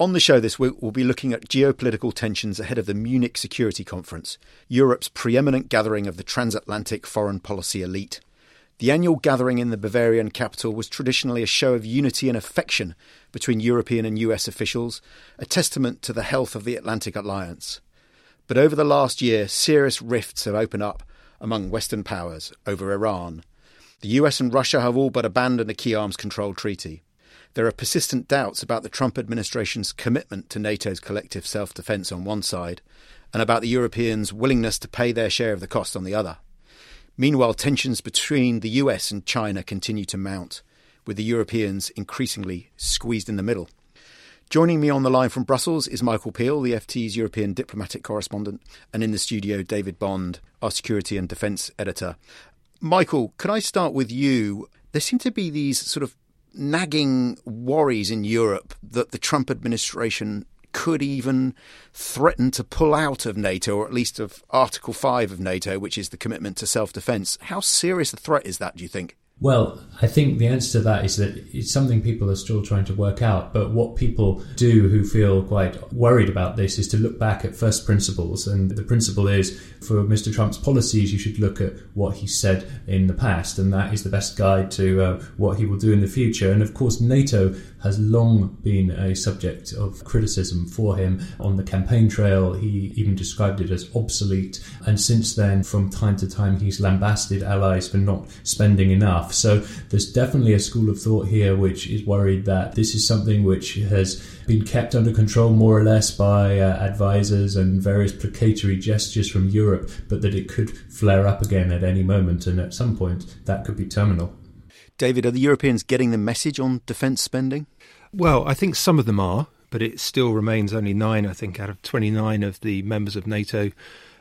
On the show this week, we'll be looking at geopolitical tensions ahead of the Munich Security Conference, Europe's preeminent gathering of the transatlantic foreign policy elite. The annual gathering in the Bavarian capital was traditionally a show of unity and affection between European and US officials, a testament to the health of the Atlantic Alliance. But over the last year, serious rifts have opened up among Western powers over Iran. The US and Russia have all but abandoned a key arms control treaty. There are persistent doubts about the Trump administration's commitment to NATO's collective self defence on one side, and about the Europeans' willingness to pay their share of the cost on the other. Meanwhile, tensions between the US and China continue to mount, with the Europeans increasingly squeezed in the middle. Joining me on the line from Brussels is Michael Peel, the FT's European diplomatic correspondent, and in the studio, David Bond, our security and defence editor. Michael, can I start with you? There seem to be these sort of nagging worries in Europe that the Trump administration could even threaten to pull out of NATO, or at least of Article 5 of NATO, which is the commitment to self defence. How serious a threat is that, do you think? Well, I think the answer to that is that it's something people are still trying to work out. But what people do who feel quite worried about this is to look back at first principles. And the principle is for Mr. Trump's policies, you should look at what he said in the past. And that is the best guide to uh, what he will do in the future. And of course, NATO has long been a subject of criticism for him on the campaign trail. He even described it as obsolete. And since then, from time to time, he's lambasted allies for not spending enough. So there's definitely a school of thought here which is worried that this is something which has been kept under control more or less by uh, advisors and various placatory gestures from Europe, but that it could flare up again at any moment. And at some point, that could be terminal. David, are the Europeans getting the message on defence spending? Well, I think some of them are, but it still remains only nine, I think, out of 29 of the members of NATO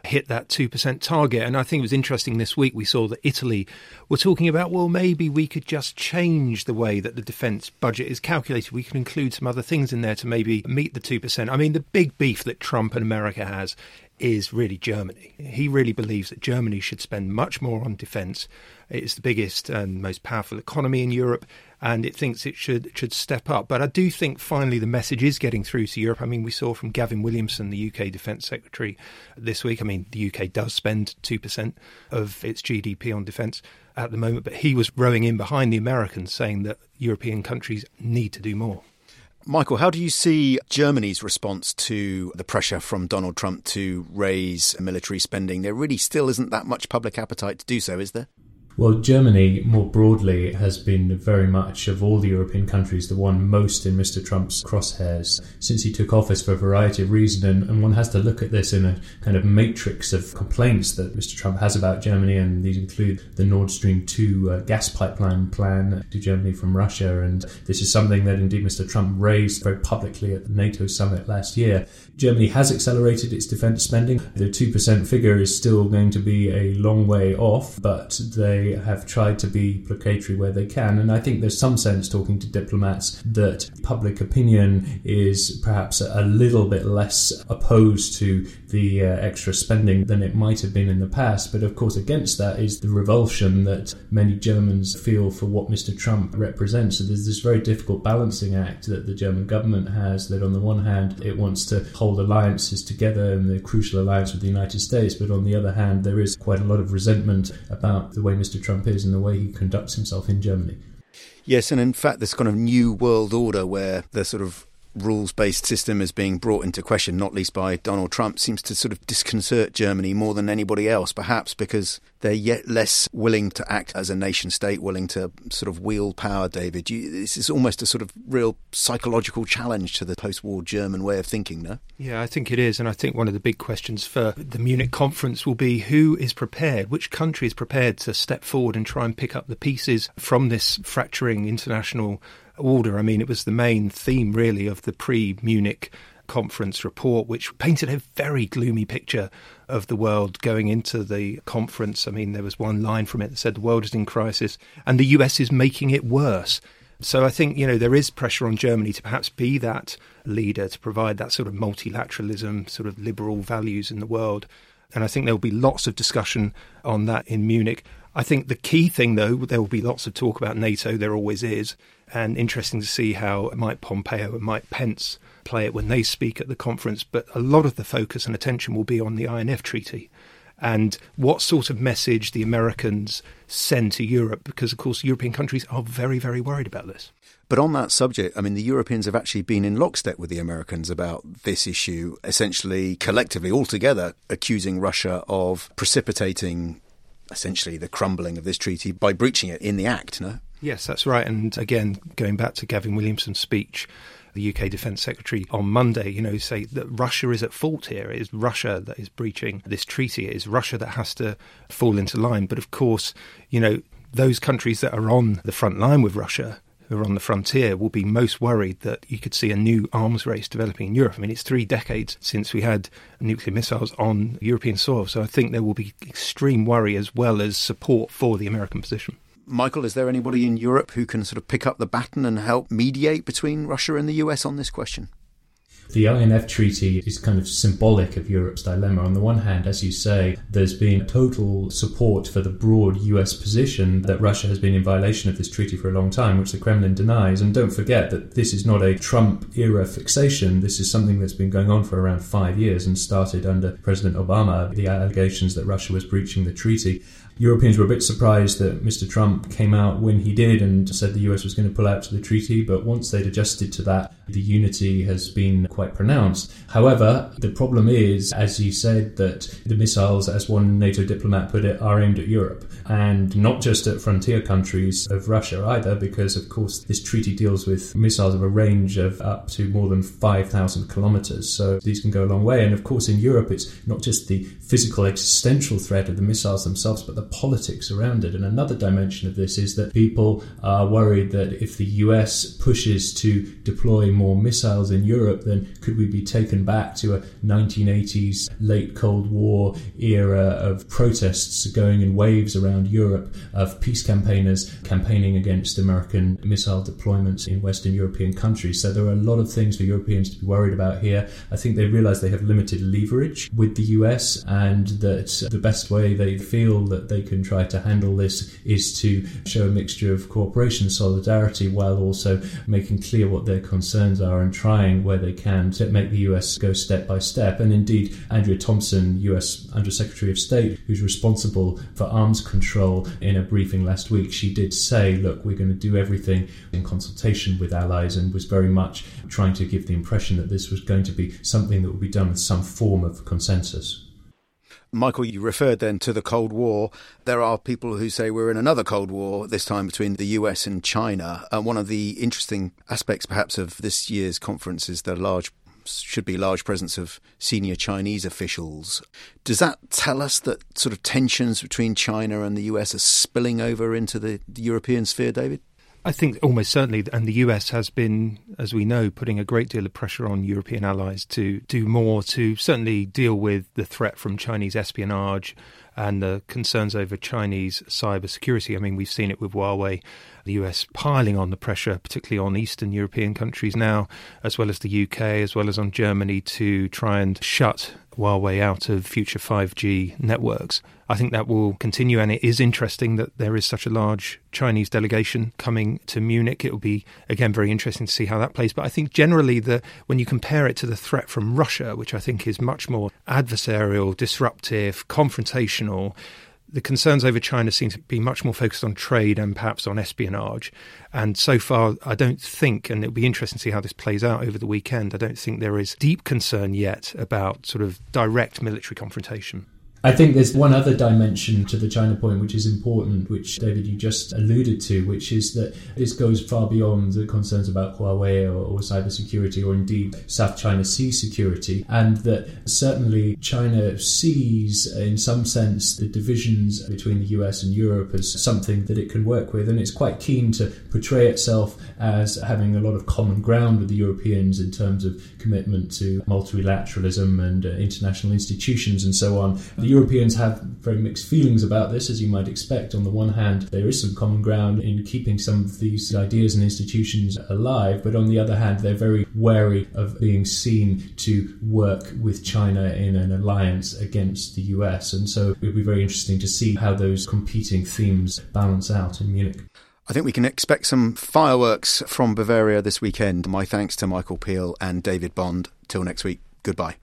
hit that 2% target. And I think it was interesting this week we saw that Italy were talking about, well, maybe we could just change the way that the defence budget is calculated. We could include some other things in there to maybe meet the 2%. I mean, the big beef that Trump and America has is really Germany. He really believes that Germany should spend much more on defence. It's the biggest and most powerful economy in Europe, and it thinks it should should step up. But I do think finally the message is getting through to Europe. I mean, we saw from Gavin Williamson, the UK Defence Secretary, this week. I mean, the UK does spend two percent of its GDP on defence at the moment, but he was rowing in behind the Americans, saying that European countries need to do more. Michael, how do you see Germany's response to the pressure from Donald Trump to raise military spending? There really still isn't that much public appetite to do so, is there? Well, Germany more broadly has been very much of all the European countries the one most in Mr. Trump's crosshairs since he took office for a variety of reasons. And, and, one has to look at this in a kind of matrix of complaints that Mr. Trump has about Germany. And these include the Nord Stream 2 uh, gas pipeline plan to Germany from Russia. And this is something that indeed Mr. Trump raised very publicly at the NATO summit last year. Germany has accelerated its defense spending. The 2% figure is still going to be a long way off, but they have tried to be placatory where they can. And I think there's some sense talking to diplomats that public opinion is perhaps a little bit less opposed to the uh, extra spending than it might have been in the past. But of course, against that is the revulsion that many Germans feel for what Mr. Trump represents. So there's this very difficult balancing act that the German government has that on the one hand, it wants to hold alliances together and the crucial alliance with the United States, but on the other hand, there is quite a lot of resentment about the way Mr. Trump is and the way he conducts himself in Germany. Yes, and in fact, this kind of new world order where the sort of rules based system is being brought into question, not least by Donald Trump, seems to sort of disconcert Germany more than anybody else, perhaps because they're yet less willing to act as a nation state, willing to sort of wield power, David. You, this is almost a sort of real psychological challenge to the post war German way of thinking, no? Yeah, I think it is. And I think one of the big questions for the Munich conference will be who is prepared, which country is prepared to step forward and try and pick up the pieces from this fracturing international order. I mean, it was the main theme, really, of the pre Munich conference report, which painted a very gloomy picture of the world going into the conference. I mean, there was one line from it that said the world is in crisis and the US is making it worse. So I think, you know, there is pressure on Germany to perhaps be that leader, to provide that sort of multilateralism, sort of liberal values in the world. And I think there will be lots of discussion on that in Munich. I think the key thing, though, there will be lots of talk about NATO, there always is, and interesting to see how Mike Pompeo and Mike Pence play it when they speak at the conference. But a lot of the focus and attention will be on the INF Treaty and what sort of message the Americans send to Europe, because, of course, European countries are very, very worried about this. But on that subject, I mean, the Europeans have actually been in lockstep with the Americans about this issue, essentially collectively, altogether, accusing Russia of precipitating essentially the crumbling of this treaty by breaching it in the act, no? Yes, that's right. And again, going back to Gavin Williamson's speech, the UK Defence Secretary on Monday, you know, say that Russia is at fault here. It is Russia that is breaching this treaty. It is Russia that has to fall into line. But of course, you know, those countries that are on the front line with Russia who are on the frontier will be most worried that you could see a new arms race developing in Europe. I mean, it's three decades since we had nuclear missiles on European soil, so I think there will be extreme worry as well as support for the American position. Michael, is there anybody in Europe who can sort of pick up the baton and help mediate between Russia and the US on this question? The INF Treaty is kind of symbolic of Europe's dilemma. On the one hand, as you say, there's been total support for the broad US position that Russia has been in violation of this treaty for a long time, which the Kremlin denies. And don't forget that this is not a Trump era fixation. This is something that's been going on for around five years and started under President Obama, the allegations that Russia was breaching the treaty. Europeans were a bit surprised that Mr. Trump came out when he did and said the US was going to pull out of the treaty, but once they'd adjusted to that, the unity has been quite pronounced. However, the problem is, as you said, that the missiles, as one NATO diplomat put it, are aimed at Europe and not just at frontier countries of Russia either, because of course this treaty deals with missiles of a range of up to more than 5,000 kilometers. So these can go a long way. And of course, in Europe, it's not just the physical existential threat of the missiles themselves, but the politics around it. And another dimension of this is that people are worried that if the US pushes to deploy more missiles in Europe, then could we be taken back to a 1980s late Cold War era of protests going in waves around Europe of peace campaigners campaigning against American missile deployments in Western European countries. So there are a lot of things for Europeans to be worried about here. I think they realize they have limited leverage with the US and that the best way they feel that they can try to handle this is to show a mixture of cooperation, solidarity, while also making clear what their concerns are and trying where they can to make the US go step by step. And indeed, Andrea Thompson, US Undersecretary of State, who's responsible for arms control, in a briefing last week, she did say, look, we're going to do everything in consultation with allies and was very much trying to give the impression that this was going to be something that would be done with some form of consensus. Michael, you referred then to the Cold War. There are people who say we're in another Cold War, this time between the US and China. And one of the interesting aspects, perhaps, of this year's conference is the large should be large presence of senior Chinese officials. Does that tell us that sort of tensions between China and the US are spilling over into the, the European sphere, David? I think almost certainly, and the US has been, as we know, putting a great deal of pressure on European allies to do more to certainly deal with the threat from Chinese espionage and the concerns over Chinese cyber security. I mean, we've seen it with Huawei, the US piling on the pressure, particularly on Eastern European countries now, as well as the UK, as well as on Germany, to try and shut Huawei out of future 5G networks. I think that will continue, and it is interesting that there is such a large Chinese delegation coming to Munich. It will be, again, very interesting to see how that plays. But I think generally, the, when you compare it to the threat from Russia, which I think is much more adversarial, disruptive, confrontational, the concerns over China seem to be much more focused on trade and perhaps on espionage. And so far, I don't think, and it'll be interesting to see how this plays out over the weekend, I don't think there is deep concern yet about sort of direct military confrontation. I think there's one other dimension to the China point which is important, which David you just alluded to, which is that this goes far beyond the concerns about Huawei or, or cybersecurity or indeed South China Sea security, and that certainly China sees, in some sense, the divisions between the US and Europe as something that it can work with, and it's quite keen to portray itself as having a lot of common ground with the Europeans in terms of commitment to multilateralism and uh, international institutions and so on. The Europeans have very mixed feelings about this, as you might expect. On the one hand, there is some common ground in keeping some of these ideas and institutions alive, but on the other hand, they're very wary of being seen to work with China in an alliance against the US. And so it'll be very interesting to see how those competing themes balance out in Munich. I think we can expect some fireworks from Bavaria this weekend. My thanks to Michael Peel and David Bond. Till next week, goodbye.